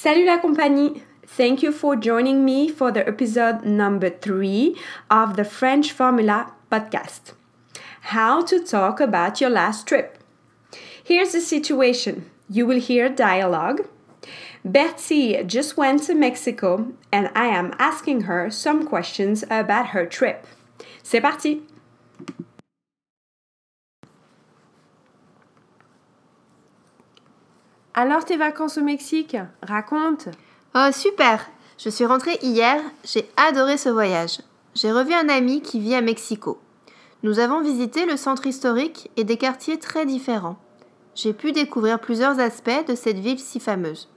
Salut la compagnie! Thank you for joining me for the episode number three of the French Formula podcast. How to talk about your last trip. Here's the situation you will hear dialogue. Betsy just went to Mexico and I am asking her some questions about her trip. C'est parti! Alors tes vacances au Mexique? Raconte Oh super Je suis rentrée hier, j'ai adoré ce voyage. J'ai revu un ami qui vit à Mexico. Nous avons visité le centre historique et des quartiers très différents. J'ai pu découvrir plusieurs aspects de cette ville si fameuse.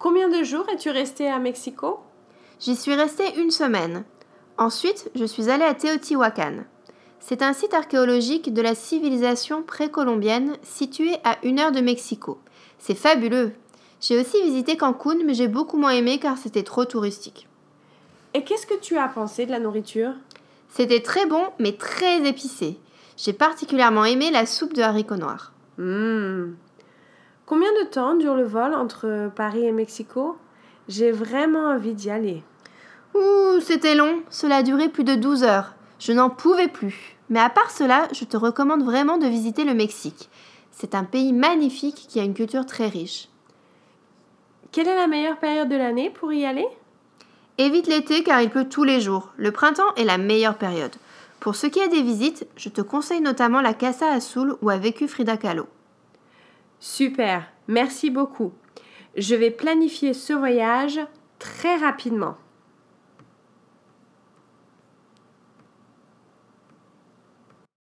Combien de jours es-tu resté à Mexico? J'y suis restée une semaine. Ensuite, je suis allée à Teotihuacan. C'est un site archéologique de la civilisation précolombienne situé à une heure de Mexico. C'est fabuleux. J'ai aussi visité Cancun, mais j'ai beaucoup moins aimé car c'était trop touristique. Et qu'est-ce que tu as pensé de la nourriture? C'était très bon, mais très épicé. J'ai particulièrement aimé la soupe de haricots noirs. Hmm. Combien de temps dure le vol entre Paris et Mexico? J'ai vraiment envie d'y aller. Ouh, c'était long. Cela a duré plus de 12 heures. Je n'en pouvais plus. Mais à part cela, je te recommande vraiment de visiter le Mexique. C'est un pays magnifique qui a une culture très riche. Quelle est la meilleure période de l'année pour y aller? Évite l'été car il pleut tous les jours. Le printemps est la meilleure période. Pour ce qui est des visites, je te conseille notamment la Casa Azul où a vécu Frida Kahlo. Super, merci beaucoup. Je vais planifier ce voyage très rapidement.